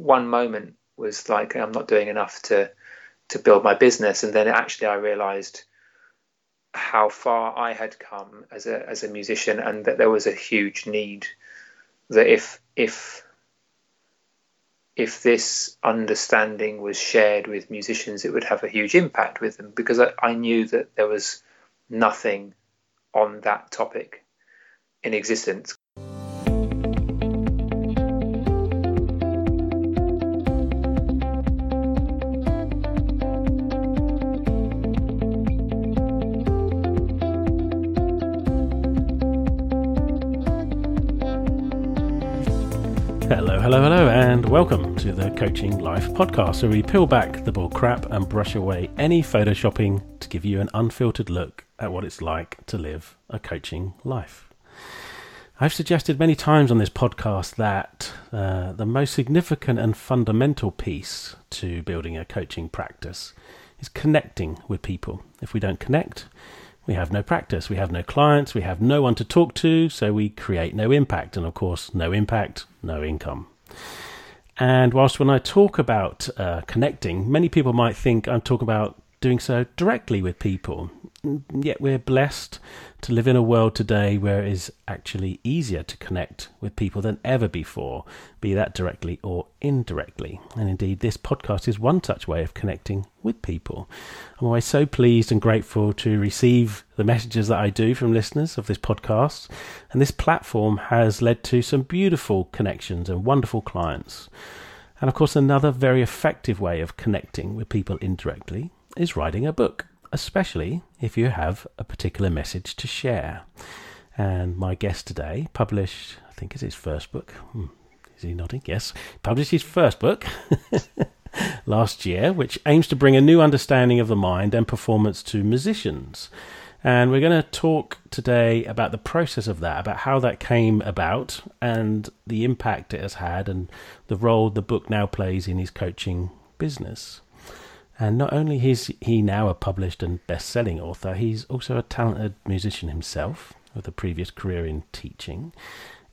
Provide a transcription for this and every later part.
one moment was like I'm not doing enough to to build my business, and then actually I realised how far I had come as a as a musician, and that there was a huge need that if if if this understanding was shared with musicians, it would have a huge impact with them because I, I knew that there was nothing on that topic in existence. Welcome to the Coaching Life podcast, where we peel back the bull crap and brush away any photoshopping to give you an unfiltered look at what it's like to live a coaching life. I've suggested many times on this podcast that uh, the most significant and fundamental piece to building a coaching practice is connecting with people. If we don't connect, we have no practice, we have no clients, we have no one to talk to, so we create no impact. And of course, no impact, no income. And whilst when I talk about uh, connecting, many people might think I'm talking about doing so directly with people yet we're blessed to live in a world today where it is actually easier to connect with people than ever before, be that directly or indirectly. And indeed, this podcast is one such way of connecting with people. I'm always so pleased and grateful to receive the messages that I do from listeners of this podcast. And this platform has led to some beautiful connections and wonderful clients. And of course, another very effective way of connecting with people indirectly is writing a book especially if you have a particular message to share. And my guest today published, I think it's his first book. Hmm, is he nodding? Yes. Published his first book last year, which aims to bring a new understanding of the mind and performance to musicians. And we're going to talk today about the process of that, about how that came about and the impact it has had and the role the book now plays in his coaching business. And not only is he now a published and best-selling author, he's also a talented musician himself, with a previous career in teaching.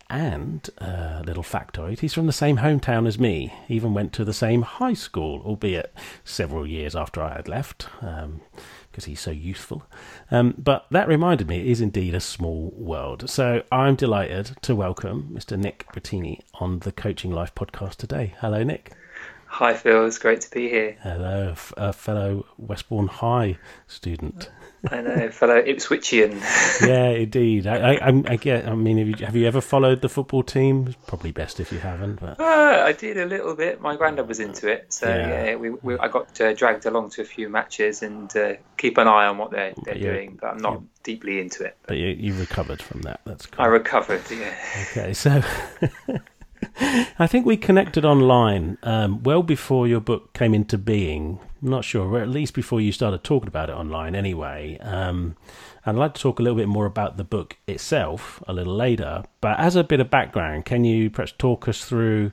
And a uh, little factoid, he's from the same hometown as me, even went to the same high school, albeit several years after I had left, because um, he's so youthful. Um, but that reminded me it is indeed a small world. So I'm delighted to welcome Mr. Nick Bottini on the Coaching Life podcast today. Hello, Nick. Hi, Phil. It's great to be here. Hello, a fellow Westbourne High student. I know, fellow Ipswichian. yeah, indeed. I, I, I, get. I mean, have you, have you ever followed the football team? probably best if you haven't. But uh, I did a little bit. My granddad was into it, so yeah, yeah we, we, I got uh, dragged along to a few matches and uh, keep an eye on what they're they're doing. But I'm not deeply into it. But, but you, you recovered from that. That's cool. I recovered. Yeah. Okay, so. I think we connected online um, well before your book came into being. I'm not sure, or at least before you started talking about it online anyway. Um, I'd like to talk a little bit more about the book itself a little later. But as a bit of background, can you perhaps talk us through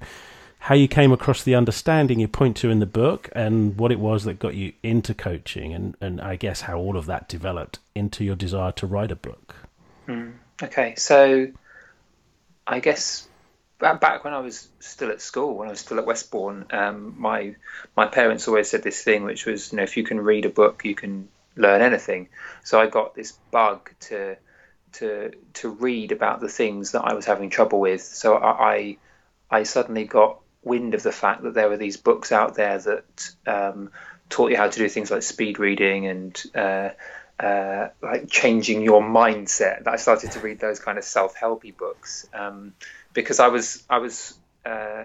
how you came across the understanding you point to in the book and what it was that got you into coaching and, and I guess how all of that developed into your desire to write a book? Mm, okay, so I guess back when I was still at school, when I was still at Westbourne, um, my my parents always said this thing, which was, you know, if you can read a book, you can learn anything. So I got this bug to to to read about the things that I was having trouble with. So I I, I suddenly got wind of the fact that there were these books out there that um, taught you how to do things like speed reading and uh, uh, like changing your mindset. I started to read those kind of self-helpy books. Um, because I was I was uh,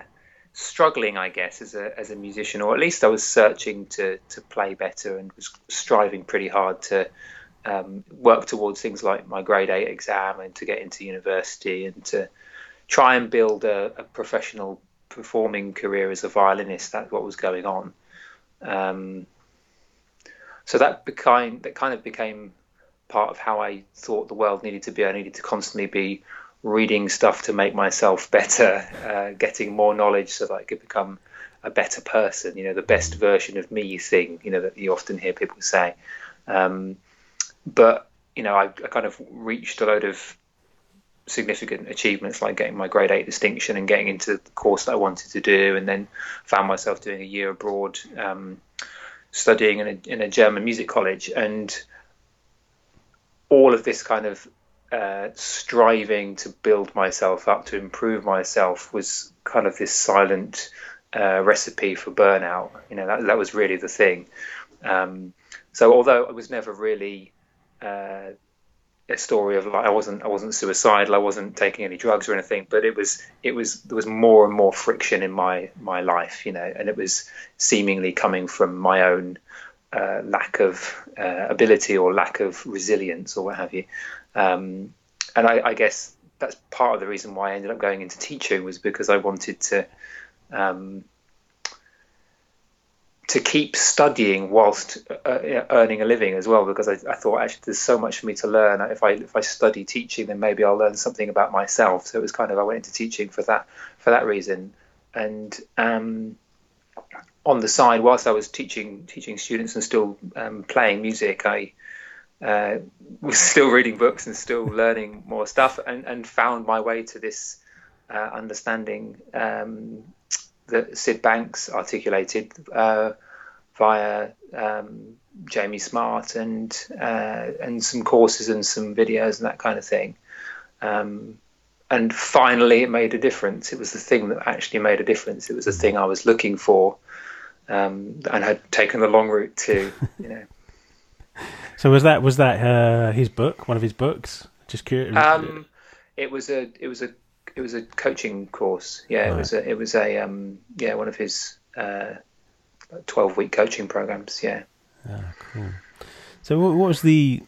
struggling, I guess, as a as a musician, or at least I was searching to to play better and was striving pretty hard to um, work towards things like my grade eight exam and to get into university and to try and build a, a professional performing career as a violinist. That's what was going on. Um, so that became that kind of became part of how I thought the world needed to be. I needed to constantly be reading stuff to make myself better, uh, getting more knowledge so that I could become a better person, you know, the best version of me thing, you know, that you often hear people say. Um, but, you know, I, I, kind of reached a load of significant achievements like getting my grade eight distinction and getting into the course that I wanted to do, and then found myself doing a year abroad um, studying in a, in a German music college, and all of this kind of uh, striving to build myself up, to improve myself, was kind of this silent uh, recipe for burnout. You know, that, that was really the thing. Um, so although I was never really uh, a story of like I wasn't I wasn't suicidal, I wasn't taking any drugs or anything, but it was it was there was more and more friction in my my life, you know, and it was seemingly coming from my own uh, lack of uh, ability or lack of resilience or what have you. Um, and I, I, guess that's part of the reason why I ended up going into teaching was because I wanted to um, to keep studying whilst uh, earning a living as well because I, I, thought actually there's so much for me to learn. If I if I study teaching then maybe I'll learn something about myself. So it was kind of I went into teaching for that for that reason. And um, on the side whilst I was teaching teaching students and still um, playing music I uh, was still reading books and still learning more stuff and, and found my way to this uh, understanding um, that Syd Banks articulated uh, via um, Jamie Smart and uh, and some courses and some videos and that kind of thing. Um, and finally, it made a difference. It was the thing that actually made a difference. It was the thing I was looking for, um, and had taken the long route to. You know. so was that was that uh, his book? One of his books? Just curious. Um, it was a it was a it was a coaching course. Yeah, right. it was a it was a um, yeah one of his uh, twelve week coaching programs. Yeah. Ah, cool. So what was the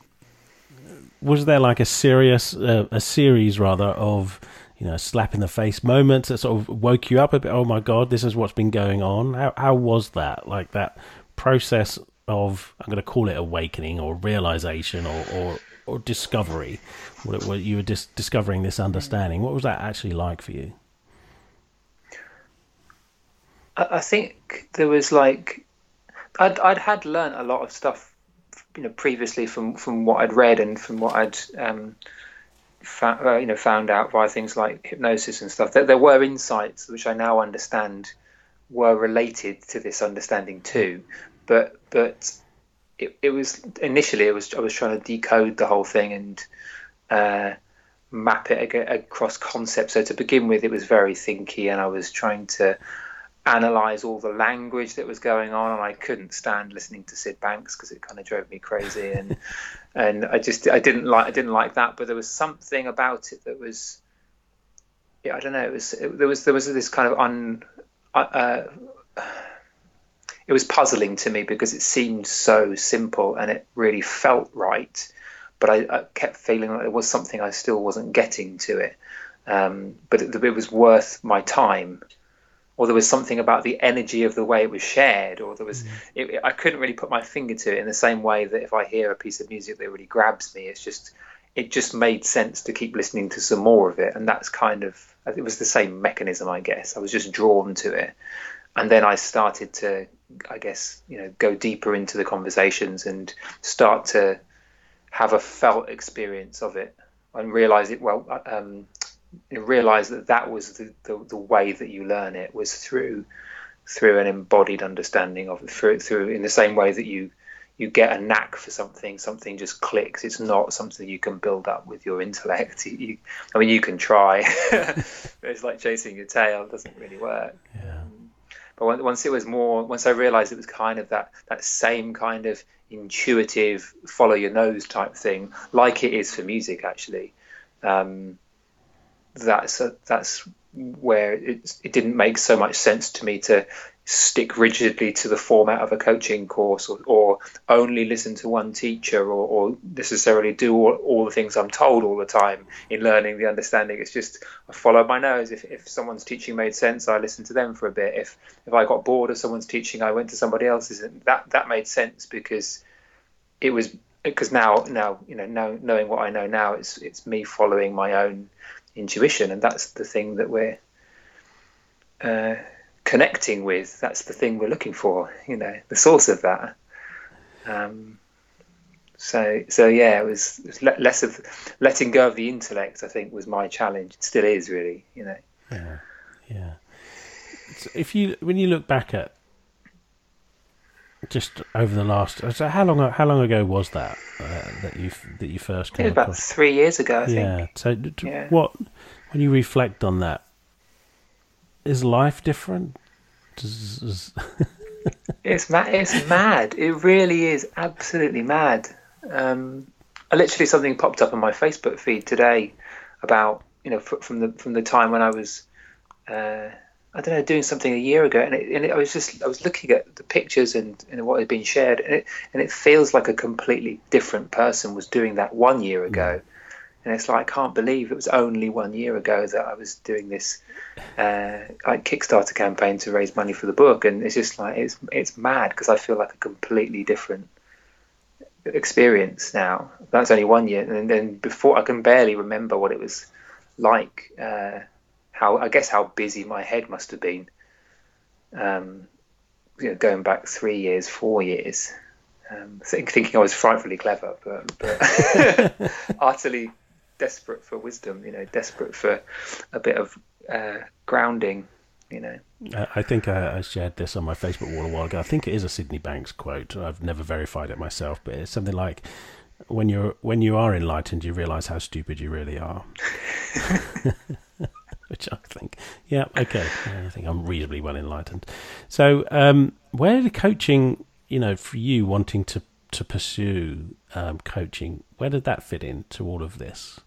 was there like a serious uh, a series rather of you know slap in the face moments that sort of woke you up a bit? Oh my god, this is what's been going on. How how was that? Like that process of I'm going to call it awakening or realization or or, or discovery what, you were dis- discovering this understanding. What was that actually like for you? I think there was like I'd I'd had learned a lot of stuff, you know, previously from from what I'd read and from what I'd um, found, uh, you know found out via things like hypnosis and stuff. That there were insights which I now understand were related to this understanding too, but but it, it was initially it was I was trying to decode the whole thing and uh, map it across concepts. So to begin with, it was very thinky, and I was trying to analyze all the language that was going on, and I couldn't stand listening to Syd Banks because it kind of drove me crazy, and and I just I didn't like I didn't like that. But there was something about it that was, yeah, I don't know. It was it, there was there was this kind of un. Uh, uh it was puzzling to me because it seemed so simple and it really felt right but I, I, kept feeling like there was something I still wasn't getting to it. Um, but it, it, was worth my time, or there was something about the energy of the way it was shared, or there was. Mm. It, I couldn't really put my finger to it in the same way that if I hear a piece of music that really grabs me, it's just. It just made sense to keep listening to some more of it, and that's kind of. It was the same mechanism, I guess. I was just drawn to it, and then I started to, I guess, you know, go deeper into the conversations and start to have a felt experience of it and realize it well um, realize that that was the, the, the, way that you learn it was through through an embodied understanding of it through through in the same way that you you get a knack for something something just clicks. It's not something you can build up with your intellect. You, i mean you can try. But it's like chasing your tail. It doesn't really work. Yeah. But once it was more once i realized it was kind of that that same kind of intuitive follow your nose type thing, like it is for music actually. Um, that's a, that's where it, it didn't make so much sense to me to stick rigidly to the format of a coaching course or, or only listen to one teacher or, or necessarily do all, all, the things I'm told all the time in learning the understanding. It's just I follow my nose. If, if someone's teaching made sense, I listened to them for a bit. If if I got bored of someone's teaching, I went to somebody else's. And that that made sense because it was because now now you know now knowing what I know now, it's it's me following my own intuition, and that's the thing that we're. Uh, connecting with. That's the thing we're looking for, you know, the source of that. Um, So so yeah, it was, it was less of letting go of the intellect. I think was my challenge. It still is really, you know. Yeah, yeah. So if you when you look back at just over the last, so how long how long ago was that uh, that you that you first came? about across? three years ago, I yeah. think. So yeah. what when you reflect on that, is life different? It's mad. It's mad. It really is absolutely mad. Um, literally something popped up on my Facebook feed today about you know from the from the time when I was uh, I don't know doing something a year ago, and, it, and it, I was just I was looking at the pictures and, and what had been shared, and it and it feels like a completely different person was doing that one year ago. And it's like I can't believe it was only one year ago that I was doing this uh, like Kickstarter campaign to raise money for the book, and it's just like it's it's mad because I feel like a completely different experience now. That's only one year, and then before I can barely remember what it was like. Uh, how I guess how busy my head must have been. Um, you know, going back three years, four years, um, think, thinking I was frightfully clever, but, but utterly desperate for wisdom, you know, desperate for a bit of uh, grounding, you know. I think I, I, shared this on my Facebook wall a while ago. I think it is a Sydney Banks quote. I've never verified it myself, but it's something like, "When you're when you are enlightened, you realise how stupid you really are." Which I think, yeah, okay. I think I'm reasonably well enlightened. So, um, where the coaching, you know, for you wanting to to pursue um, coaching, where did that fit into all of this?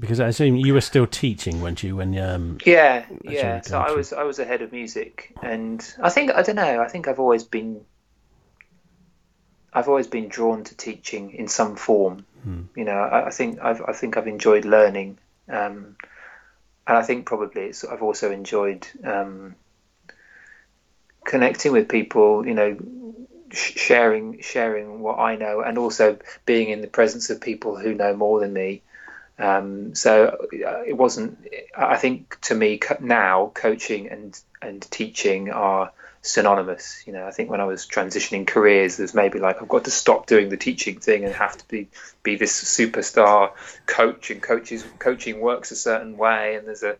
Because I assume you were still teaching, weren't you? When um, yeah, yeah. So I was I was a head of music, and I think I don't know. I think I've always been I've always been drawn to teaching in some form. Hmm. You know, I, I, think I've I think I've enjoyed learning, um, and I think probably it's, I've also enjoyed um, connecting with people. You know, sharing sharing what I know, and also being in the presence of people who know more than me. Um, so uh, it wasn't. I think to me now, coaching and and teaching are synonymous. You know, I think when I was transitioning careers, there's maybe like I've got to stop doing the teaching thing and have to be be this superstar coach. And coaches coaching works a certain way, and there's a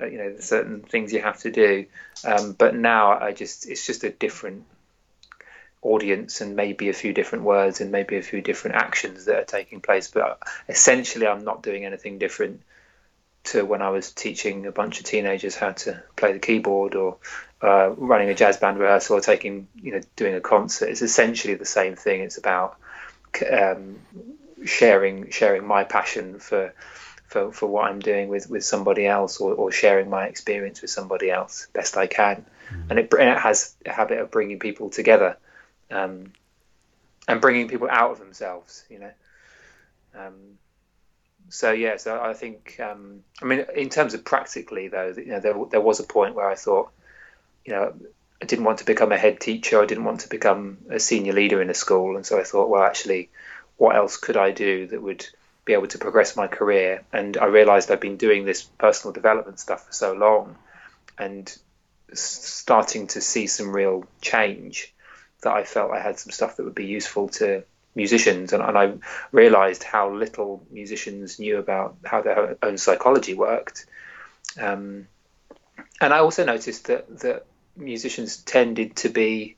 you know certain things you have to do. Um, but now I just it's just a different audience and maybe a few different words and maybe a few different actions that are taking place. But essentially, I'm not doing anything different to when I was teaching a bunch of teenagers how to play the keyboard or uh, running a jazz band rehearsal or taking, you know, doing a concert. It's essentially the same thing. It's about um, sharing sharing my passion for. For, for what I'm doing with, with somebody else or, or sharing my experience with somebody else best I can. Mm. And it, it has a habit of bringing people together um, and bringing people out of themselves, you know. Um, so yeah, so I think, um, I mean, in terms of practically though, you know, there there was a point where I thought, you know, I didn't want to become a head teacher, I didn't want to become a senior leader in a school, and so I thought, well, actually, what else could I do that would be able to progress my career? And I realised I'd been doing this personal development stuff for so long, and starting to see some real change that I felt I had some stuff that would be useful to musicians, and, and I realised how little musicians knew about how their own psychology worked. Um, and I also noticed that that musicians tended to be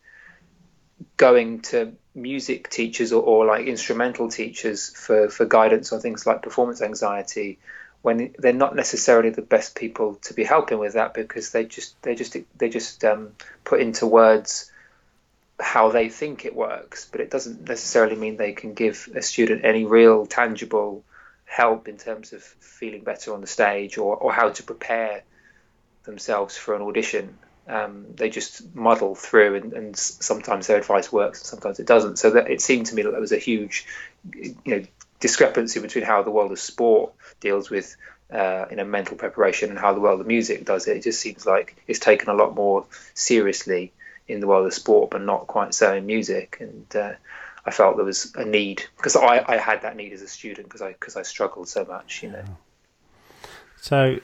going to music teachers or, or like instrumental teachers for, for guidance on things like performance anxiety when they're not necessarily the best people to be helping with that because they just they just they just um, put into words how they think it works, but it doesn't necessarily mean they can give a student any real tangible help in terms of feeling better on the stage or, or how to prepare themselves for an audition. Um, they just muddle through, and, and, sometimes their advice works, and sometimes it doesn't. So that it seemed to me that there was a huge, you know, discrepancy between how the world of sport deals with uh, you know mental preparation and how the world of music does it. It just seems like it's taken a lot more seriously in the world of sport, but not quite so in music. And uh, I felt there was a need because I, I had that need as a student because I because I struggled so much, you know. So,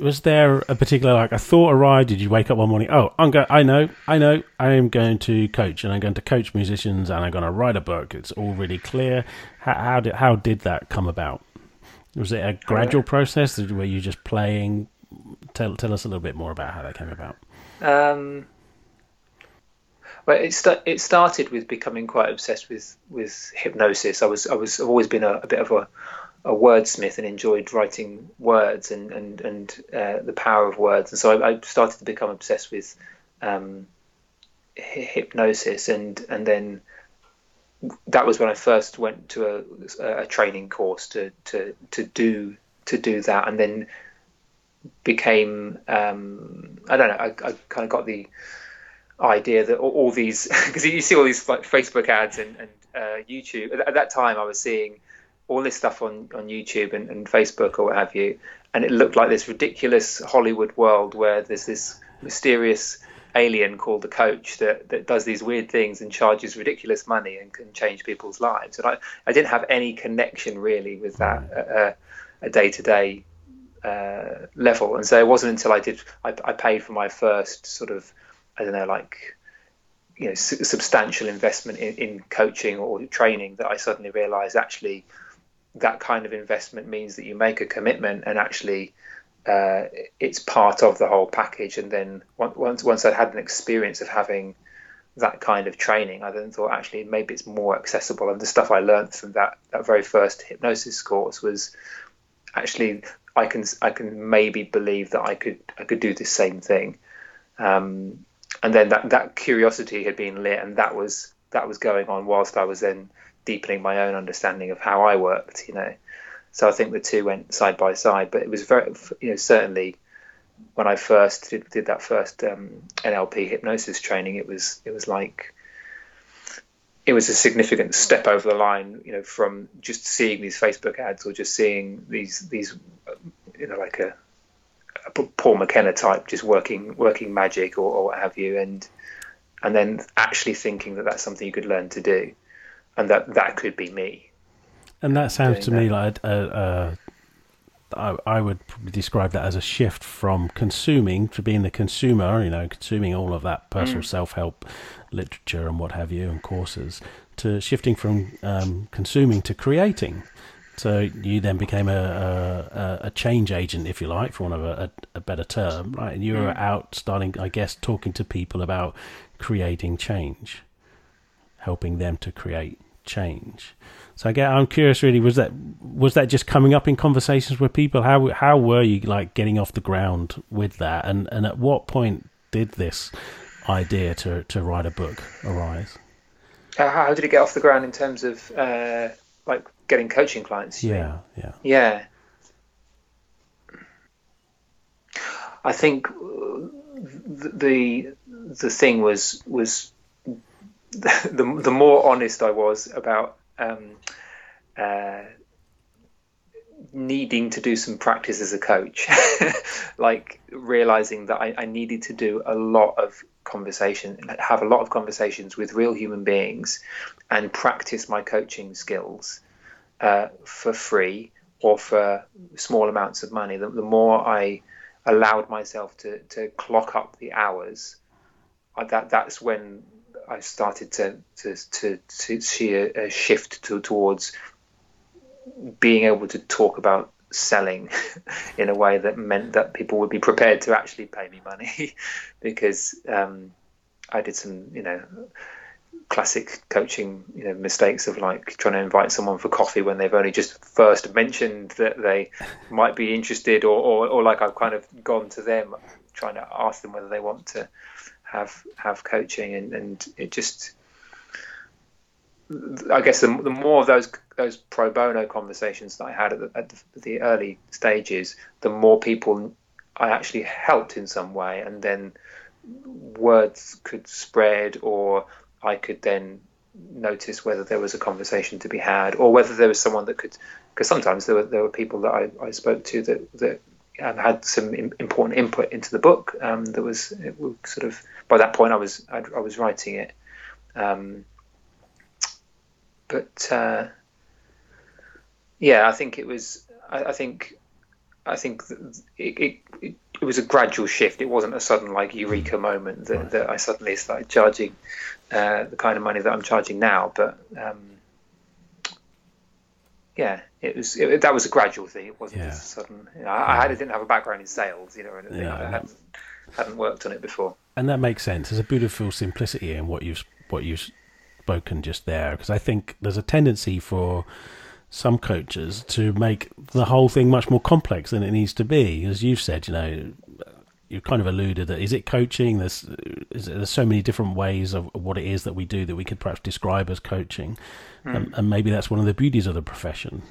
was there a particular like a thought arrived? Did you wake up one morning? Oh, I'm going. I know, I know. I am going to coach, and I'm going to coach musicians, and I'm going to write a book. It's all really clear. How, how did how did that come about? Was it a gradual process? Were you just playing? Tell tell us a little bit more about how that came about. Um, well, it st- it started with becoming quite obsessed with with hypnosis. I was I was I've always been a, a bit of a a wordsmith and enjoyed writing words and and and uh, the power of words. And so I, I started to become obsessed with um, hypnosis, and and then that was when I first went to a, a training course to to to do to do that, and then became um, I don't know. I, I kind of got the idea that all, all these because you see all these like Facebook ads and, and uh, YouTube. At, at that time, I was seeing all this stuff on, on YouTube and, and Facebook or what have you, and it looked like this ridiculous Hollywood world where there's this mysterious alien called the coach that, that does these weird things and charges ridiculous money and can change people's lives. And I, I didn't have any connection really with that uh, a day to day level. And so it wasn't until I did, I, I paid for my first sort of, I don't know, like you know substantial investment in, in, coaching or training that I suddenly realized actually that kind of investment means that you make a commitment and actually uh, it's part of the whole package. And then once once I'd had an experience of having that kind of training, I then thought actually maybe it's more accessible. And the stuff I learned from that that very first hypnosis course was actually I can I can maybe believe that I could I could do the same thing. Um, and then that that curiosity had been lit, and that was that was going on whilst I was then deepening my own understanding of how I worked, you know. So I think the two went side by side, but it was very, you know, certainly when I first did, did that first um, NLP hypnosis training, it was it was like it was a significant step over the line, you know, from just seeing these Facebook ads or just seeing these these, you know, like a, a Paul McKenna type just working working magic or, or what have you, and and then actually thinking that that's something you could learn to do and that that could be me. And that sounds to that. me like a, a, I, I would probably describe that as a shift from consuming to being the consumer, you know, consuming all of that personal mm. self help literature and what have you and courses, to shifting from um, consuming to creating. So you then became a, a, a, change agent, if you like, for one of a, a better term, right? And you were mm. out starting, I guess, talking to people about creating change, helping them to create change. So I get, I'm curious, really, was that was that just coming up in conversations with people? How how were you like getting off the ground with that, and and at what point did this idea to to write a book arise? Uh, how did it get off the ground in terms of uh, like getting coaching clients? Yeah, yeah, yeah. I think the the thing was was the the more honest I was about um, uh, needing to do some practice as a coach, like realizing that I, I, needed to do a lot of conversation, have a lot of conversations with real human beings, and practice my coaching skills uh, for free or for small amounts of money. The, the more I allowed myself to to clock up the hours, uh, that that's when I started to to to, to see a, a shift to, towards being able to talk about selling in a way that meant that people would be prepared to actually pay me money because um, I did some you know classic coaching you know mistakes of like trying to invite someone for coffee when they've only just first mentioned that they might be interested or, or, or like I've kind of gone to them trying to ask them whether they want to have have coaching, and, and it just I guess the, the more of those those pro bono conversations that I had at the, at the, the early stages, the more people I actually helped in some way, and then words could spread, or I could then notice whether there was a conversation to be had, or whether there was someone that could. Because sometimes there were there were people that I, I spoke to that that um, had some important input into the book. Um, that was, was, sort of by that point I was I, I was writing it, um, but uh, yeah, I think it was. I, I think I think it, it, it, it, was a gradual shift. It wasn't a sudden like eureka mm. moment that, right. that I suddenly started charging uh, the kind of money that I'm charging now. But um, yeah, it was it, that was a gradual thing. It wasn't yeah. just sudden. You know, I, I, didn't have a background in sales, you know, or anything. Yeah. I hadn't, hadn't worked on it before. And that makes sense. There's a beautiful simplicity in what you've what you've spoken just there, because I think there's a tendency for some coaches to make the whole thing much more complex than it needs to be. As you've said, you know, you kind of alluded that is it coaching? There's there's so many different ways of what it is that we do that we could perhaps describe as coaching, mm. and, and, maybe that's one of the beauties of the profession.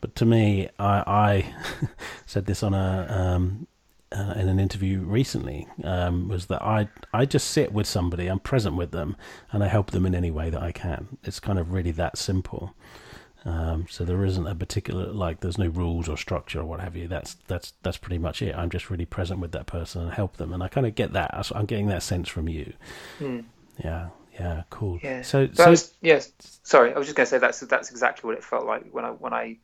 But to me, I, I said this on a um, uh, in an interview recently um, was that I I just sit with somebody, I'm present with them, and I help them in any way that I can. It's kind of really that simple. Um, so there isn't a particular like there's no rules or structure or what have you. That's that's that's pretty much it. I'm just really present with that person and help them, and I kind of get that. I'm getting that sense from you. Mm. Yeah, yeah, cool. Yeah. So, so was, yes. Sorry, I was just going to say that's that's exactly what it felt like when I when I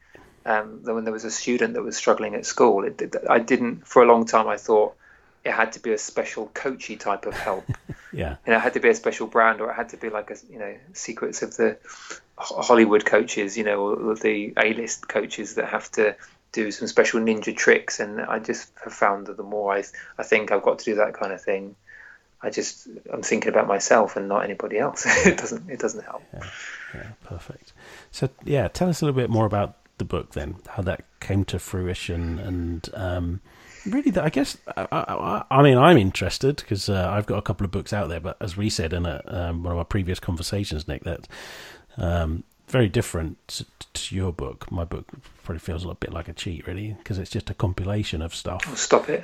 um, when there was a student that was struggling at school. It, I didn't for a long time. I thought it had to be a special coachy type of help. yeah. You know, it had to be a special brand, or it had to be like a you know secrets of the Hollywood coaches, you know, or the A-list coaches that have to do some special ninja tricks. And I just have found that the more I I think I've got to do that kind of thing, I just I'm thinking about myself and not anybody else. it doesn't it doesn't help. Yeah. yeah, perfect. So yeah, tell us a little bit more about the book then, how that came to fruition, and um, really, that I guess I, I, I, mean I'm interested because uh, I've got a couple of books out there, but as we said in a, um, one of our previous conversations, Nick, that um, very different to, to, your book. My book probably feels a little bit like a cheat, really, because it's just a compilation of stuff. Oh, stop it.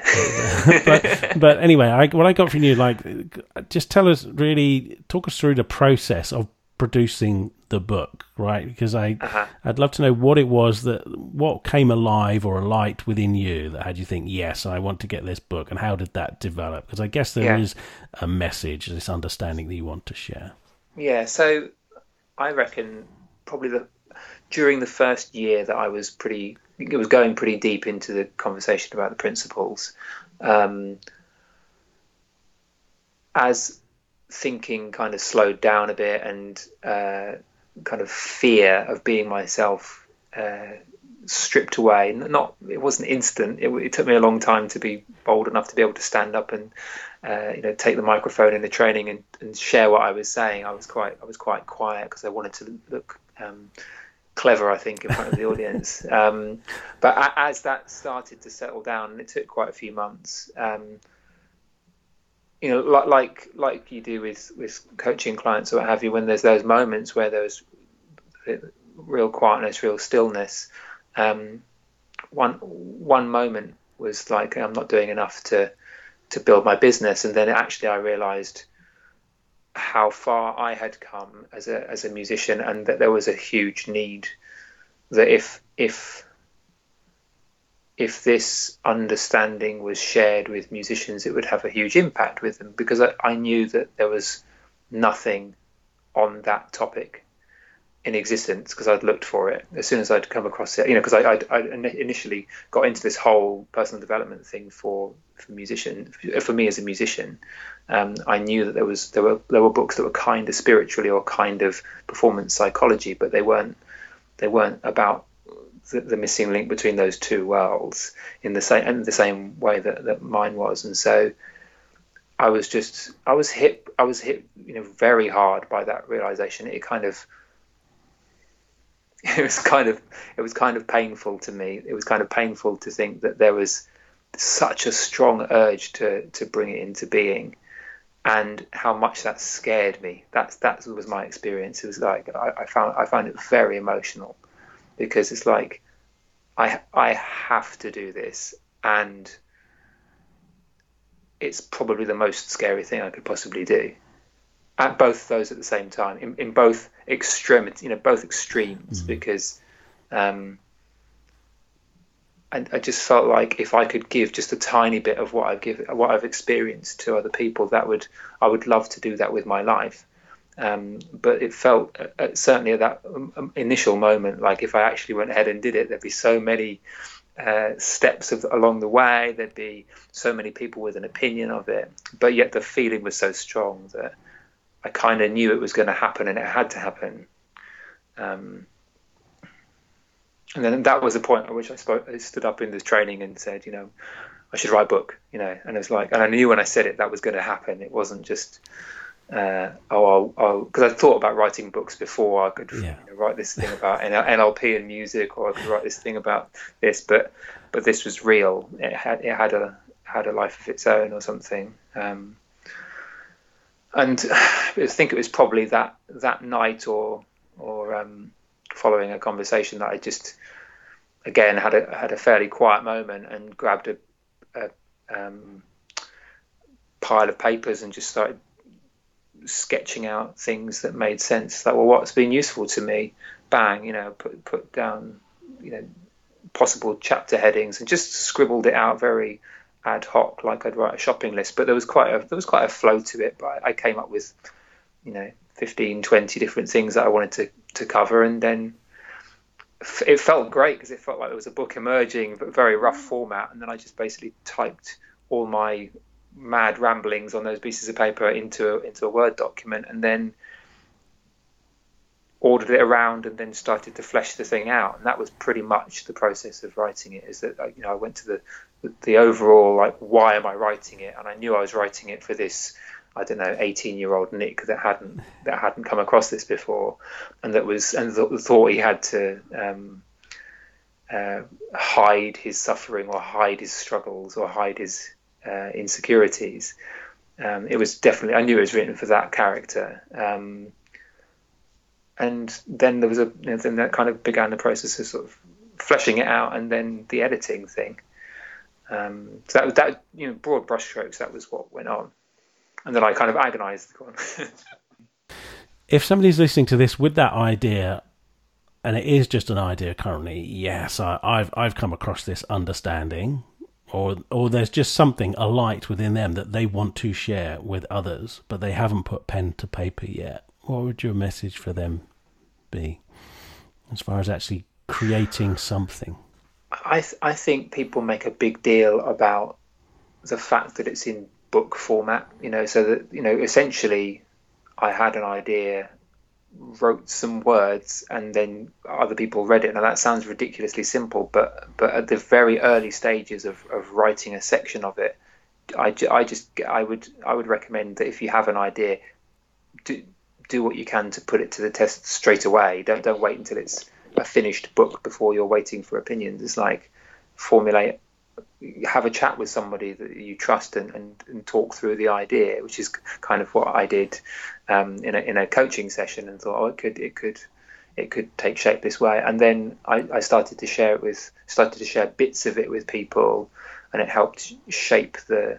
but, but anyway, I, what I got from you, like, just tell us, really, talk us through the process of producing the book, right? Because I, uh-huh. I'd love to know what it was that, what came alive or alight within you that had you think, yes, I want to get this book, and how did that develop? Because I guess there yeah. is a message, this understanding that you want to share. Yeah. So I reckon probably the during the first year that I was pretty, it was going pretty deep into the conversation about the principles. Um, as thinking kind of slowed down a bit and uh, kind of fear of being myself uh, stripped away. Not it wasn't instant. It, it, took me a long time to be bold enough to be able to stand up and uh, you know take the microphone in the training and, and, share what I was saying. I was quite I was quite quiet because I wanted to look. Um, clever, I think, in front of the audience. Um, but as that started to settle down, and it took quite a few months, um, you know, like like you do with with coaching clients or what have you, when there's those moments where there's real quietness, real stillness. Um, one one moment was like I'm not doing enough to to build my business, and then actually I realised how far I had come as a as a musician, and that there was a huge need that if if if this understanding was shared with musicians, it would have a huge impact with them because I, I knew that there was nothing on that topic in existence because I'd looked for it as soon as I'd come across it. You know, because I, I, I, initially got into this whole personal development thing for for musician for me as a musician. Um, I knew that there was there were there were books that were kind of spiritually or kind of performance psychology, but they weren't they weren't about the, the missing link between those two worlds in the same in the same way that, that mine was. And so I was just I was hit I was hit you know very hard by that realization. It kind of it was kind of it was kind of painful to me. It was kind of painful to think that there was such a strong urge to to bring it into being, and how much that scared me. That's that was my experience. It was like I, I found I found it very emotional because it's like I I have to do this and it's probably the most scary thing I could possibly do at both those at the same time in, in both extremities, you know, both extremes, mm-hmm. because um, I, I, just felt like if I could give just a tiny bit of what I've given, what I've experienced to other people, that would I would love to do that with my life. Um, but it felt uh, uh certainly at that um, um, initial moment like if I actually went ahead and did it, there'd be so many uh, steps of, along the way. There'd be so many people with an opinion of it, but yet the feeling was so strong that I kind of knew it was going to happen and it had to happen. Um, and then that was the point at which I, spoke, I stood up in this training and said, you know, I should write a book, you know. And it was like, and I knew when I said it that was going to happen. It wasn't just, uh, oh, because I'd thought about writing books before. I could yeah. you know, write this thing about NLP and music, or I could write this thing about this. But but this was real. It had it had a had a life of its own or something. Um, and I think it was probably that that night or or um, following a conversation that I just again had a had a fairly quiet moment and grabbed a, a um, pile of papers and just started sketching out things that made sense. That well, what's been useful to me? Bang, you know, put put down, you know, possible chapter headings and just scribbled it out very ad hoc, like I'd write a shopping list. But there was quite a there was quite a flow to it. But I came up with, you know, 15, 20 different things that I wanted to to cover, and then it felt great because it felt like there was a book emerging, but very rough mm. format. And then I just basically typed all my mad ramblings on those pieces of paper into a, into a Word document, and then ordered it around and then started to flesh the thing out. And that was pretty much the process of writing it. Is that you know I went to the the overall like why am I writing it, and I knew I was writing it for this. I don't know, 18 year old Nick that hadn't that hadn't come across this before, and that was and th- thought he had to um, uh, hide his suffering or hide his struggles or hide his uh, insecurities. Um, it was definitely I knew it was written for that character. Um, and then there was a you know, then that kind of began the process of sort of fleshing it out, and then the editing thing. Um, so that was that you know broad brushstrokes. That was what went on, and then I kind of agonised. if somebody's listening to this with that idea, and it is just an idea currently, yes, I, I've I've come across this understanding or or there's just something a light within them that they want to share with others, but they haven't put pen to paper yet. What would your message for them be, as far as actually creating something? I th- I think people make a big deal about the fact that it's in book format. You know, so that you know, essentially, I had an idea wrote some words and then other people read it. Now that sounds ridiculously simple, but but at the very early stages of, of writing a section of it, I, I just I would I would recommend that if you have an idea, do do what you can to put it to the test straight away. Don't don't wait until it's a finished book before you're waiting for opinions. It's like formulate have a chat with somebody that you trust and, and, and, talk through the idea, which is kind of what I did um, in, a, in a coaching session, and thought, oh, it could it could it could take shape this way. And then I, I started to share it with started to share bits of it with people, and it helped shape the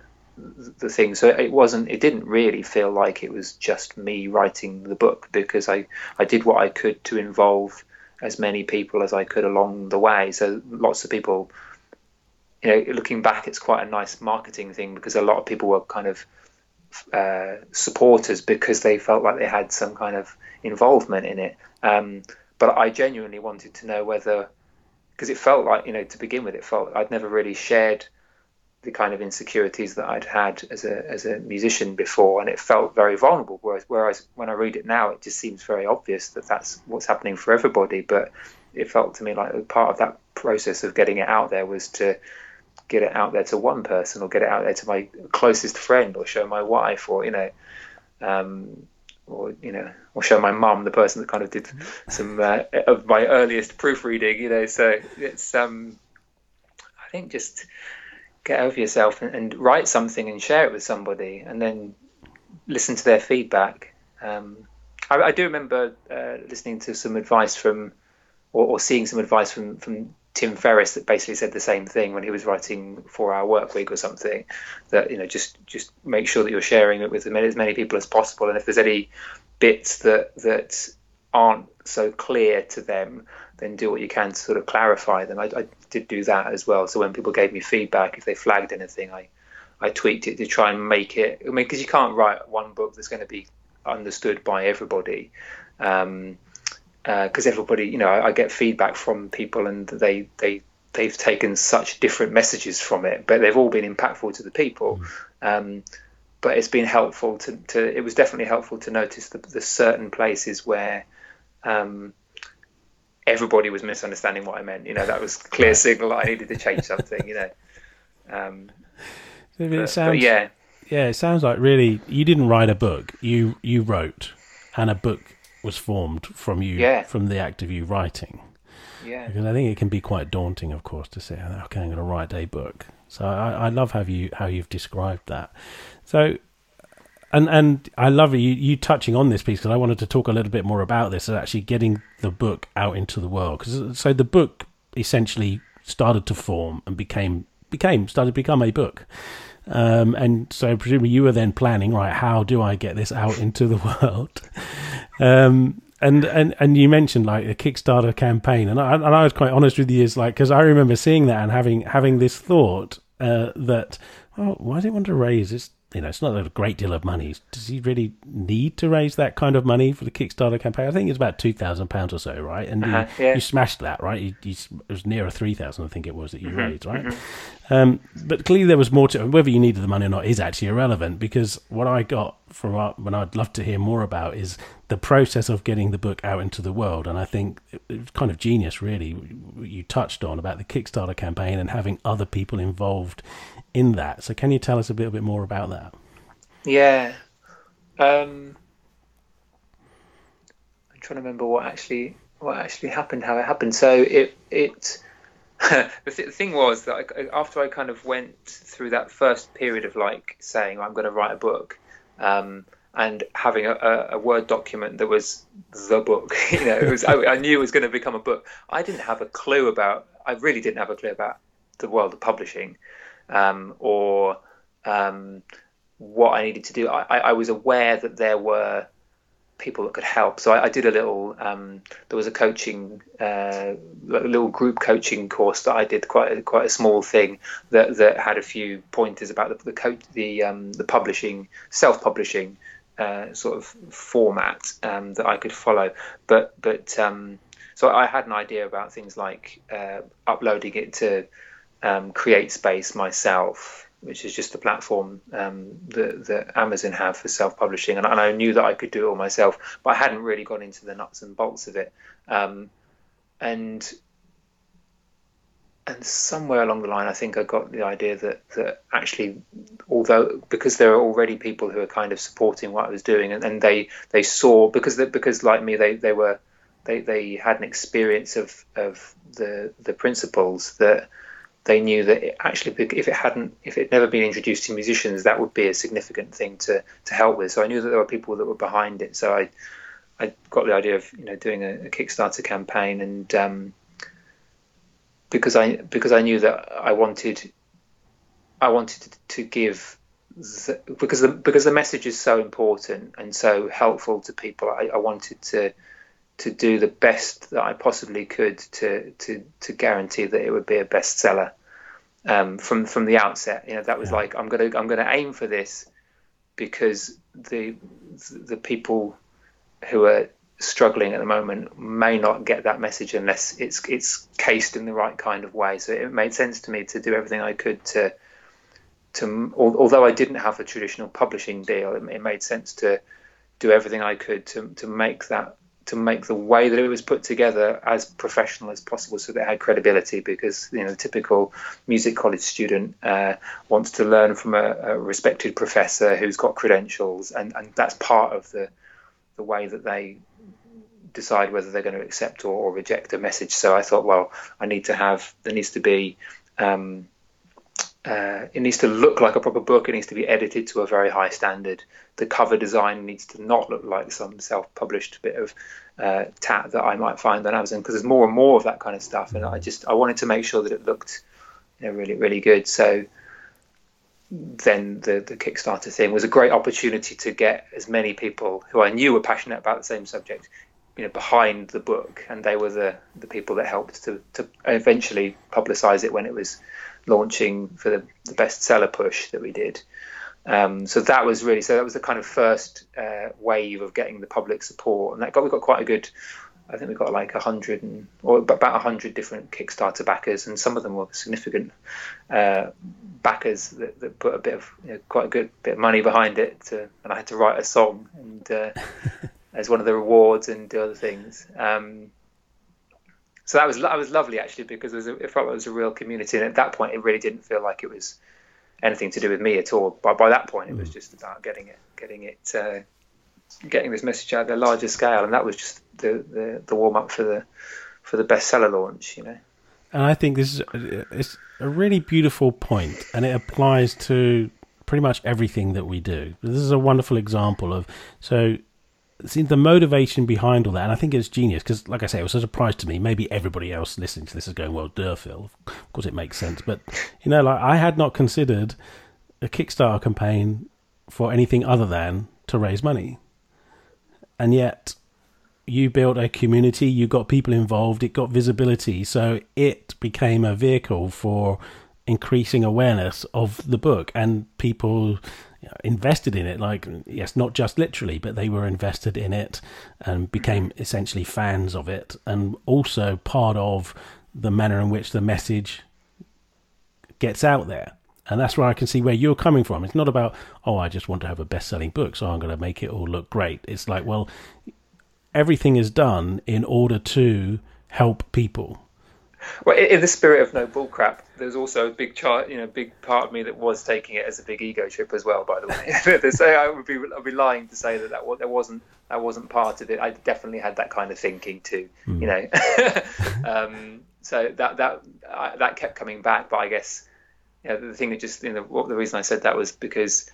the thing. So it wasn't it didn't really feel like it was just me writing the book because I I did what I could to involve as many people as I could along the way. So lots of people you know, looking back, it's quite a nice marketing thing because a lot of people were kind of uh, supporters because they felt like they had some kind of involvement in it. Um, but I genuinely wanted to know whether, because it felt like, you know, to begin with, it felt I'd never really shared the kind of insecurities that I'd had as a as a musician before, and it felt very vulnerable. Whereas, whereas when I read it now, it just seems very obvious that that's what's happening for everybody. But it felt to me like part of that process of getting it out there was to get it out there to one person or get it out there to my closest friend or show my wife or you know um, or you know or show my mum the person that kind of did some uh, of my earliest proofreading you know so it's um i think just get over yourself and, and write something and share it with somebody and then listen to their feedback um, I, I, do remember uh, listening to some advice from or, or seeing some advice from from Tim Ferriss that basically said the same thing when he was writing Four Hour Work Week or something. That you know, just just make sure that you're sharing it with as many, people as possible, and if there's any bits that that aren't so clear to them, then do what you can to sort of clarify them. I, I did do that as well. So when people gave me feedback, if they flagged anything, I I tweaked it to try and make it. I mean, because you can't write one book that's going to be understood by everybody. Um, because uh, everybody, you know, I, I, get feedback from people and they they they've taken such different messages from it, but they've all been impactful to the people. Mm. Um, but it's been helpful to, to, it was definitely helpful to notice the, the certain places where um, everybody was misunderstanding what I meant. You know, that was clear signal that I needed to change something. You know, um, it sounds, but yeah, yeah, it sounds like really you didn't write a book. You you wrote, and a book was formed from you yeah. from the act of you writing. Yeah, because I think it can be quite daunting, of course, to say, "Okay, I'm going to write a book." So I, I love how you how you've described that. So and and I love you you touching on this piece because I wanted to talk a little bit more about this and actually getting the book out into the world. Because so the book essentially started to form and became became started to become a book. Um, and so presumably you were then planning right how do I get this out into the world um, and and and you mentioned like a Kickstarter campaign and I, and I was quite honest with you is like because I remember seeing that and having having this thought uh, that oh why do you want to raise this you know, it's not a great deal of money. Does he really need to raise that kind of money for the Kickstarter campaign? I think it's about two thousand pounds or so, right? And uh-huh, you, yeah. you, smashed that, right? You, you, it was nearer three thousand, I think it was that you mm-hmm, raised, right? Mm-hmm. Um, but clearly there was more to whether you needed the money or not is actually irrelevant because what I got from what, when I'd love to hear more about is the process of getting the book out into the world. And I think it, it was kind of genius, really. You touched on about the Kickstarter campaign and having other people involved in that. So can you tell us a little bit more about that? Yeah. Um, I'm trying to remember what actually what actually happened, how it happened. So it it the, th- the, thing was that I, after I kind of went through that first period of like saying I'm going to write a book, um, and having a, a, a, word document that was the book, you know, was, I, I, knew it was going to become a book. I didn't have a clue about. I really didn't have a clue about the world of publishing um, or um, what I needed to do. I, I, was aware that there were people that could help. So I, I did a little. Um, there was a coaching, uh, a little group coaching course that I did, quite a, quite a small thing that that had a few pointers about the the, the, um, the publishing, self publishing. Uh, sort of format um, that I could follow, but but um, so I had an idea about things like uh, uploading it to um, CreateSpace myself, which is just the platform um, that, that, Amazon have for self-publishing, and, and, I knew that I could do it all myself, but I hadn't really gone into the nuts and bolts of it. Um, and and somewhere along the line, I think I got the idea that that actually, although because there are already people who are kind of supporting what I was doing, and, and they they saw because they, because like me, they they were they, they had an experience of of the the principles that they knew that it actually, if it hadn't, if it had never been introduced to musicians, that would be a significant thing to to help with. So I knew that there were people that were behind it. So I I got the idea of you know doing a, a Kickstarter campaign, and um, because I because I knew that I wanted I wanted to, to give the, because the because the message is so important and so helpful to people. I, I wanted to to do the best that I possibly could to to to guarantee that it would be a bestseller um, from from the outset. You know, that was yeah. like I'm gonna I'm gonna aim for this because the the people who are struggling at the moment may not get that message unless it's it's cased in the right kind of way. So it made sense to me to do everything I could to to although I didn't have a traditional publishing deal, it, it made sense to do everything I could to to make that to make the way that it was put together as professional as possible so that it had credibility because you know the typical music college student uh, wants to learn from a, a, respected professor who's got credentials and, and that's part of the the way that they decide whether they're going to accept or, or reject a message. So I thought well I need to have there needs to be um, uh, it needs to look like a proper book. It needs to be edited to a very high standard. The cover design needs to not look like some self-published bit of uh, tat that I might find on Amazon because there's more and more of that kind of stuff. And I just I wanted to make sure that it looked you know, really really good. So then the the Kickstarter thing was a great opportunity to get as many people who I knew were passionate about the same subject, you know, behind the book, and they were the the people that helped to to eventually publicize it when it was launching for the, the bestseller push that we did. Um, so that was really so that was the kind of first uh, wave of getting the public support, and that got we got quite a good I think we got like a hundred and or about a hundred different Kickstarter backers, and some of them were significant uh, backers that, that, put a bit of you know, quite a good bit of money behind it. To, and I had to write a song and uh, as one of the rewards and do other things. Um, so that was that was lovely actually because it, was a, it felt like it was a real community, and at that point it really didn't feel like it was anything to do with me at all. By by that point, it was mm. just about getting it getting it uh, getting this message out at a larger scale, and that was just the, the, the warm up for the for the bestseller launch, you know. And I think this is it's a really beautiful point, and it applies to pretty much everything that we do. This is a wonderful example of so. See the motivation behind all that, and I think it's genius because, like I say, it was a surprise to me. Maybe everybody else listening to this is going, "Well, Durfill." Of course, it makes sense, but you know, like I had not considered a Kickstarter campaign for anything other than to raise money and yet you built a community, you got people involved, it got visibility, so it became a vehicle for increasing awareness of the book and people invested in it like yes not just literally but they were invested in it and became mm-hmm. essentially fans of it and also part of the manner in which the message gets out there and that's where I can see where you're coming from. It's not about, oh, I just want to have a best selling book, so I'm going to make it all look great. It's like, well, everything is done in order to help people. Well, in the spirit of no bullcrap, there's also a big chart, you know, big part of me that was taking it as a big ego trip as well. By the way, so I would be, I'd be lying to say that that there wasn't that wasn't part of it. I definitely had that kind of thinking too, mm. you know. um, so that that I, that kept coming back, but I guess yeah, the thing that just you know, what the reason I said that was because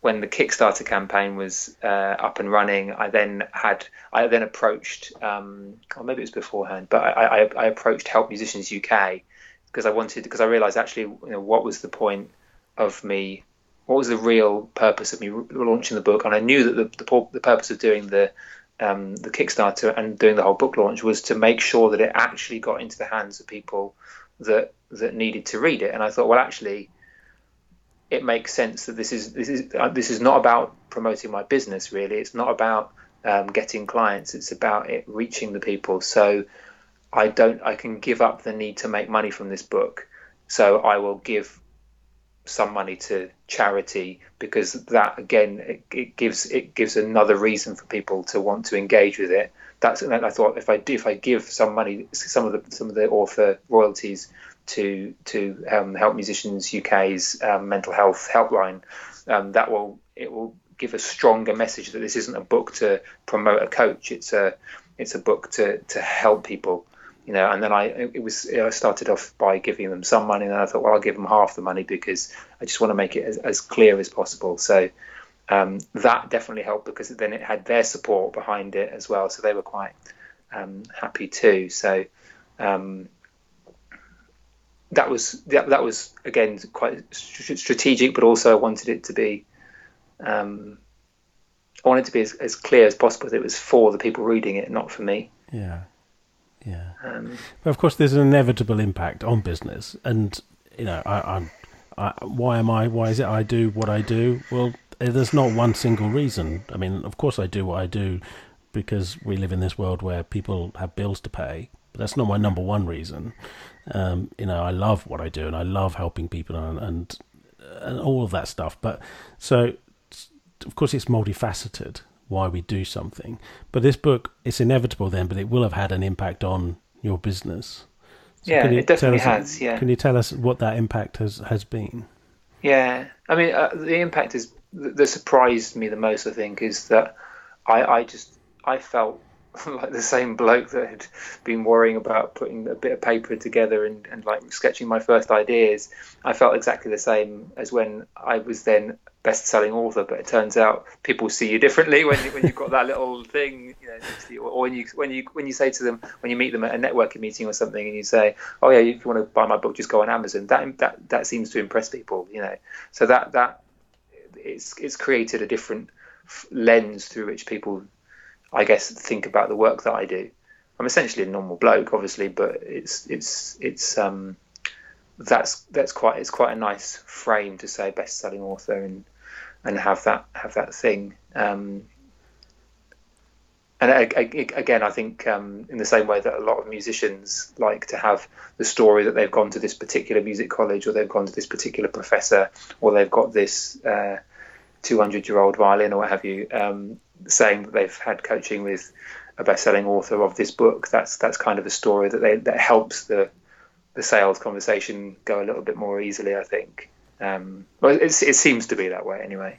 when the Kickstarter campaign was uh, up and running, I then had I then approached, um, or maybe it was beforehand, but I, I, I approached Help Musicians UK because I wanted because I realised actually you know what was the point of me, what was the real purpose of me launching the book, and I knew that the the, the purpose of doing the um, the Kickstarter and doing the whole book launch was to make sure that it actually got into the hands of people that that needed to read it. And I thought, well, actually, it makes sense that this is this is uh, this is not about promoting my business. Really, it's not about um, getting clients. It's about it reaching the people. So I don't. I can give up the need to make money from this book. So I will give some money to charity because that again it, it, gives it gives another reason for people to want to engage with it that's and I thought if I do if I give some money some of the some of the author royalties to to um, Help Musicians UK's um, mental health helpline, um, that will it will give a stronger message that this isn't a book to promote a coach. It's a it's a book to to help people. You know, and then I it was I started off by giving them some money, and then I thought, well, I'll give them half the money because I just want to make it as, as clear as possible. So um, that definitely helped because then it had their support behind it as well, so they were quite um, happy too. So um, that was that, that was again quite strategic, but also I wanted it to be um, I wanted it to be as, as, clear as possible that it was for the people reading it, not for me. Yeah, yeah. Um, but of course, there's an inevitable impact on business, and you know, I, I'm. I, why am I? Why is it I do what I do? Well, uh, there's not one single reason. I mean, of course, I do what I do because we live in this world where people have bills to pay. But that's not my number one reason. Um, you know, I love what I do and I love helping people and, and and all of that stuff. But so, of course, it's multifaceted why we do something. But this book, it's inevitable then, but it will have had an impact on your business. So yeah, it definitely has. Yeah. Can you tell us what that impact has has been? Yeah, I mean, uh, the impact is that surprised me the most, I think, is that I, I just I felt like the same bloke that had been worrying about putting a bit of paper together and, and like sketching my first ideas. I felt exactly the same as when I was then best-selling author, but it turns out people see you differently when you, when you've got that little thing, you know, or when you when you when you say to them when you meet them at a networking meeting or something, and you say, "Oh yeah, if you want to buy my book, just go on Amazon." That that that seems to impress people, you know. So that that it's it's created a different lens through which people, I guess, think about the work that I do. I'm essentially a normal bloke, obviously, but it's it's it's um that's that's quite it's quite a nice frame to say best-selling author and and have that have that thing. Um, and again, I think um, in the same way that a lot of musicians like to have the story that they've gone to this particular music college, or they've gone to this particular professor, or they've got this uh, 200 year old violin, or what have you, um, saying that they've had coaching with a best-selling author of this book. That's that's kind of a story that they that helps the the sales conversation go a little bit more easily. I think. Um, well, it seems to be that way anyway.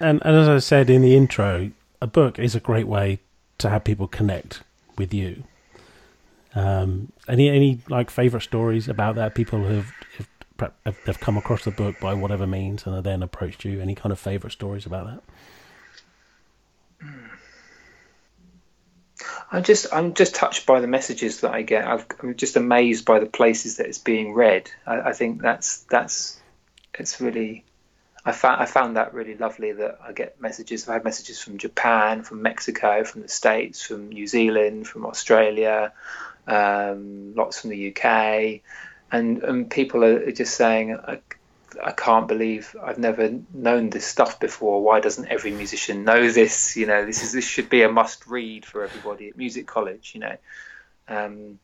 And, and as I said in the intro, a book is a great way to have people connect with you. Um, any any like favorite stories about that? People who've have, have come across the book by whatever means and have then approached you. Any kind of favorite stories about that? I'm just I'm just touched by the messages that I get. i am just amazed by the places that it's being read. I, I think that's that's it's really I found I found that really lovely that I get messages. I've had messages from Japan, from Mexico, from the States, from New Zealand, from Australia, um, lots from the UK, and and people are just saying, I, can't believe I've never known this stuff before. Why doesn't every musician know this? You know, this is this should be a must read for everybody at music college. You know. Um,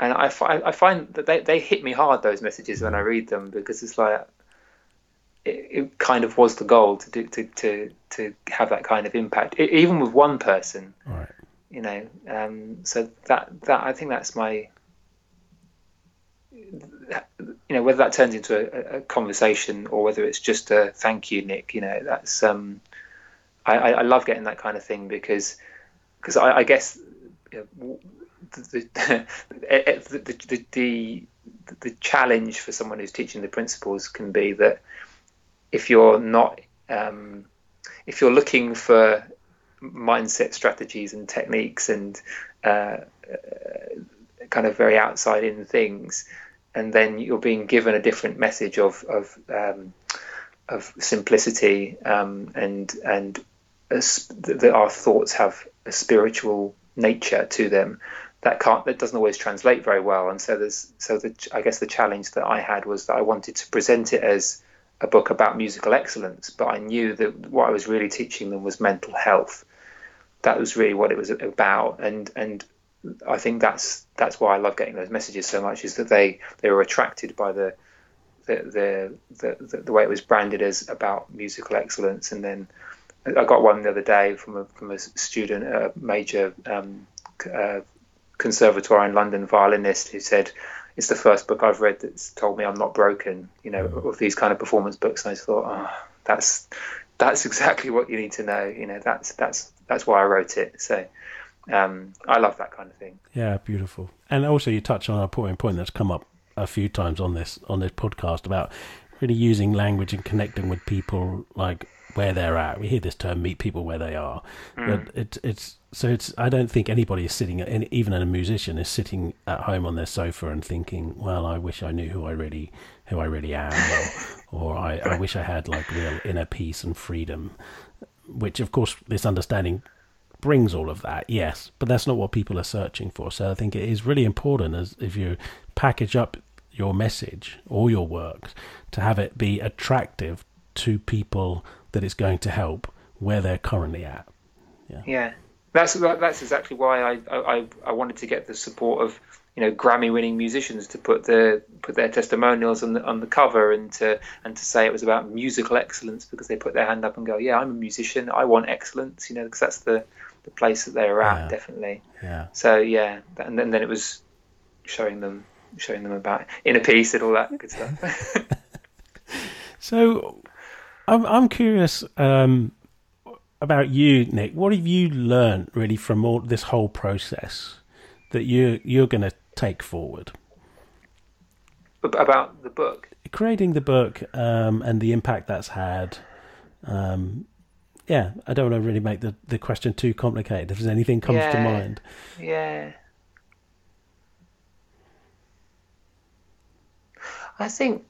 and I, I find that they, they hit me hard those messages when I read them because it's like it, it, kind of was the goal to do to to to have that kind of impact, it, even with one person. Right. You know, um, so that that I think that's my. You know, whether that turns into a, a, conversation or whether it's just a thank you, Nick. You know, that's um, I, I love getting that kind of thing because because I, I guess you know, the, the, the, the, the challenge for someone who's teaching the principles can be that if you're not um, if you're looking for mindset strategies and techniques and uh, uh, kind of very outside in things, and then you're being given a different message of of um, of simplicity um, and and that our thoughts have a spiritual nature to them that can't that doesn't always translate very well and so there's so the I guess the challenge that I had was that I wanted to present it as a book about musical excellence, but I knew that what I was really teaching them was mental health. That was really what it was about, and and I think that's that's why I love getting those messages so much is that they they were attracted by the the the the, the way it was branded as about musical excellence, and then I got one the other day from a from a student, a major um, uh, conservatoire in London violinist, who said it's the first book I've read that's told me I'm not broken. You know, mm. of these kind of performance books, and I just thought, oh, that's that's exactly what you need to know. You know, that's that's that's why I wrote it. So. Um, I love that kind of thing. Yeah, beautiful. And also, you touch on a important point that's come up a few times on this on this podcast about really using language and connecting with people like where they're at. We hear this term "meet people where they are," mm. but it, it's so it's. I don't think anybody is sitting, even a musician is sitting at home on their sofa and thinking, "Well, I wish I knew who I really, who I really am," or, or I, I wish I had like real inner peace and freedom." Which, of course, this understanding brings all of that, yes, but that's not what people are searching for. So I think it is really important as if you package up your message or your work to have it be attractive to people that it's going to help where they're currently at. Yeah. Yeah. That's that's exactly why I, I I wanted to get the support of you know Grammy winning musicians to put their put their testimonials on the on the cover and to and to say it was about musical excellence because they put their hand up and go yeah I'm a musician I want excellence you know because that's the the place that they are at yeah. definitely yeah so yeah and then then it was showing them showing them about in a piece and all that good stuff so I'm I'm curious um, about you, Nick. What have you learned really from all this whole process that you you're going to take forward about the book? Creating the book um, and the impact that's had. Um, yeah, I don't want to really make the, the question too complicated. If there's anything comes yeah, to mind, yeah. I think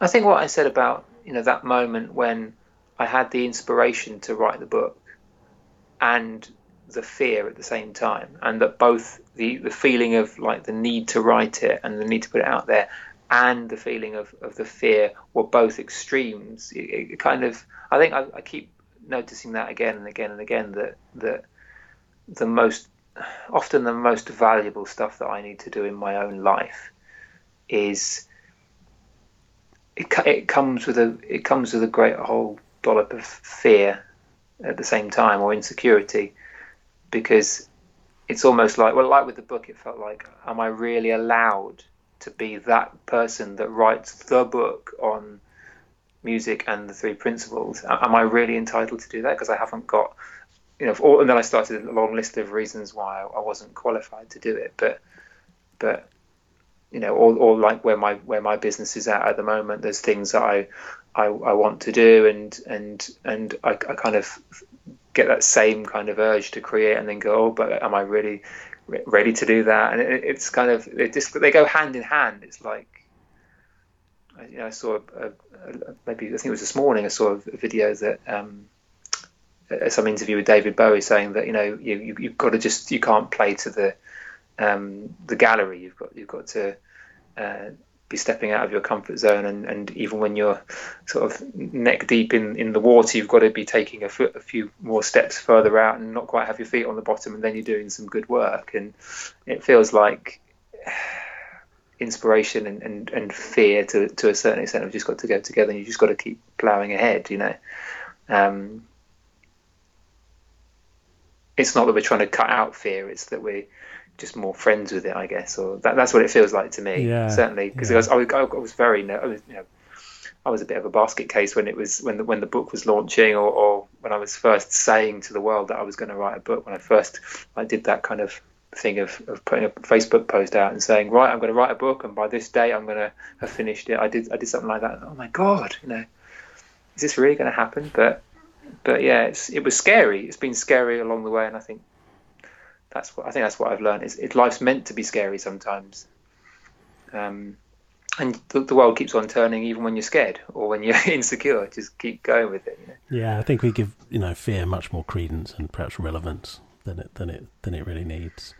I think what I said about you know that moment when I had the inspiration to write the book and the fear at the same time, and that both the the feeling of like the need to write it and the need to put it out there, and the feeling of, of the fear were both extremes. It, it kind of I think I, I keep noticing that again and again and again that that the most often the most valuable stuff that I need to do in my own life is it, it comes with a it comes with a great whole dollop of fear at the same time or insecurity because it's almost like well like with the book it felt like am I really allowed to be that person that writes the book on music and the three principles am I really entitled to do that because I haven't got you know, and then I started a long list of reasons why I wasn't qualified to do it. But, but, you know, or, or like where my where my business is at at the moment, there's things that I, I, I want to do, and and and I, I kind of get that same kind of urge to create, and then go, oh, but am I really ready to do that? And it, it's kind of it just they go hand in hand. It's like you know, I saw a, a, maybe I think it was this morning. I saw a video that um, some interview with David Bowie saying that you know you, you have got to just you can't play to the um, the gallery. You've got you've got to uh, be stepping out of your comfort zone, and, and even when you're sort of neck deep in, in the water, you've got to be taking a, foot, a few more steps further out and not quite have your feet on the bottom, and then you're doing some good work. And it feels like inspiration and, and, and fear to, to a certain extent have just got to go together, and you just got to keep ploughing ahead. You know. Um, it's not that we're trying to cut out fear; it's that we're just more friends with it, I guess, or that, that's what it feels like to me. Yeah, certainly, because yeah. I, was, I, was very, I was, you know, I was a bit of a basket case when it was when the when the book was launching, or, or when I was first saying to the world that I was going to write a book. When I first I did that kind of thing of, of putting a Facebook post out and saying, right, I'm going to write a book, and by this day I'm going to have finished it. I did I did something like that. Oh my god, you know, is this really going to happen? But but yeah, it's, it was scary. It's been scary along the way, and I think that's what I think that's what I've learned. Is life's meant to be scary sometimes, um, and the, the, world keeps on turning even when you're scared or when you're insecure. Just keep going with it. You know? Yeah, I think we give you know fear much more credence and perhaps relevance than it than it than it really needs.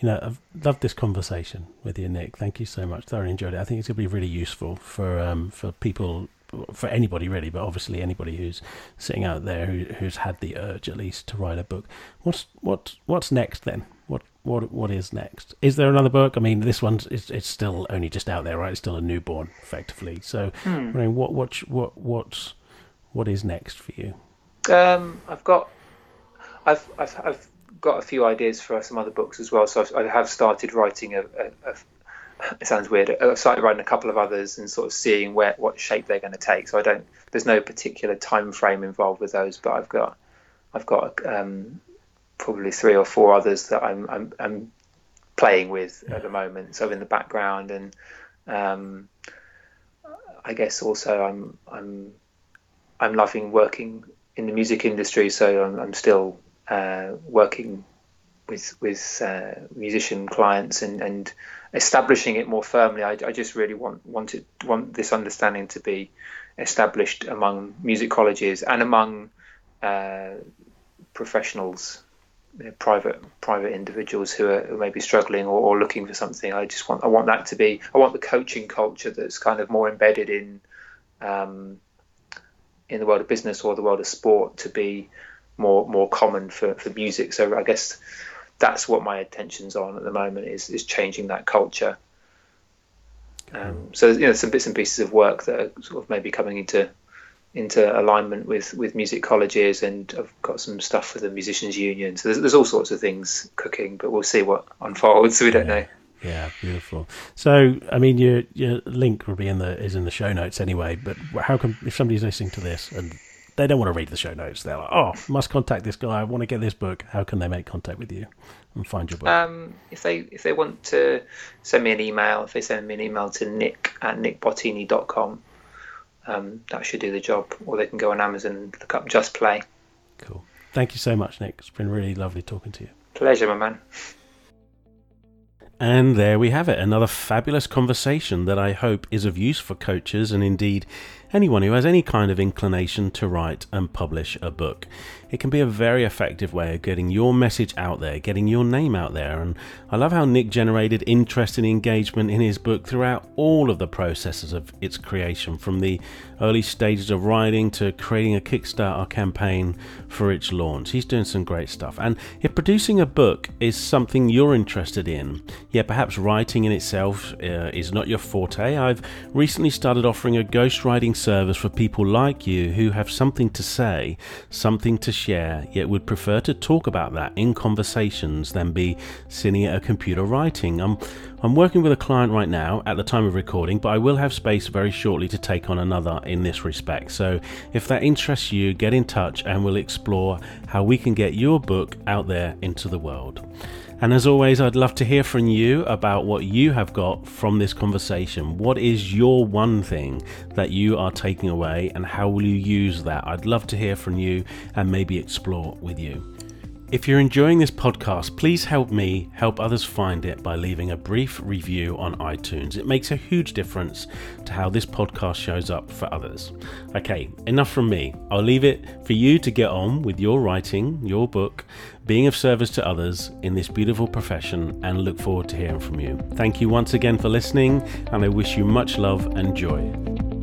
You know, I've loved this conversation with you, Nick. Thank you so much. Thoroughly enjoyed it. I think it's going to be really useful for um, for people for anybody really, but obviously anybody who's sitting out there who, who's had the urge at least to write a book. What's what what's next then? What what what is next? Is there another book? I mean, this one's it's, it's still only just out there, right? It's still a newborn, effectively. So, hmm. I mean, what what what what what is next for you? Um, I've got I've I've I've got a few ideas for some other books as well. So I've, I have started writing a, a, a it sounds weird. I started writing a couple of others and sort of seeing where what shape they're going to take. So I don't. There's no particular time frame involved with those, but I've got I've got um, probably three or four others that I'm I'm, I'm playing with yeah. at the moment. So in the background, and um, I guess also I'm I'm I'm loving working in the music industry. So I'm, I'm still uh, working with with uh, musician clients and and establishing it more firmly. I, I just really want wanted want this understanding to be established among music colleges and among uh, professionals, you know, private private individuals who are who may be struggling or, or, looking for something. I just want I want that to be I want the coaching culture that's kind of more embedded in um, in the world of business or the world of sport to be more more common for, for music. So I guess that's what my attention's on at the moment is is changing that culture. Um, so you know some bits and pieces of work that are sort of maybe coming into into alignment with with music colleges, and I've got some stuff for the musicians union. So there's, there's all sorts of things cooking, but we'll see what unfolds. So We don't yeah. know. Yeah, beautiful. So, I mean, your your link will be in the is in the show notes anyway. But how can if somebody's listening to this and they don't want to read the show notes. They're like, oh, must contact this guy. I want to get this book. How can they make contact with you and find your book? Um, if they if they want to send me an email, if they send me an email to nick at nickbottini.com, um, that should do the job. Or they can go on Amazon and look up Just Play. Cool. Thank you so much, Nick. It's been really lovely talking to you. Pleasure, my man. And there we have it, another fabulous conversation that I hope is of use for coaches and indeed anyone who has any kind of inclination to write and publish a book. It can be a very effective way of getting your message out there, getting your name out there. And I love how Nick generated interest and engagement in his book throughout all of the processes of its creation, from the early stages of writing to creating a Kickstarter campaign for its launch. He's doing some great stuff. And if producing a book is something you're interested in, yeah, perhaps writing in itself uh, is not your forte, I've recently started offering a ghostwriting service for people like you who have something to say, something to share, yet would prefer to talk about that in conversations than be sitting at a computer writing. I'm, I'm working with a client right now at the time of recording, but I will have space very shortly to take on another in this respect. So if that interests you, get in touch and we'll explore how we can get your book out there into the world. And as always, I'd love to hear from you about what you have got from this conversation. What is your one thing that you are taking away, and how will you use that? I'd love to hear from you and maybe explore with you. If you're enjoying this podcast, please help me help others find it by leaving a brief review on iTunes. It makes a huge difference to how this podcast shows up for others. Okay, enough from me. I'll leave it for you to get on with your writing, your book, being of service to others in this beautiful profession, and look forward to hearing from you. Thank you once again for listening, and I wish you much love and joy.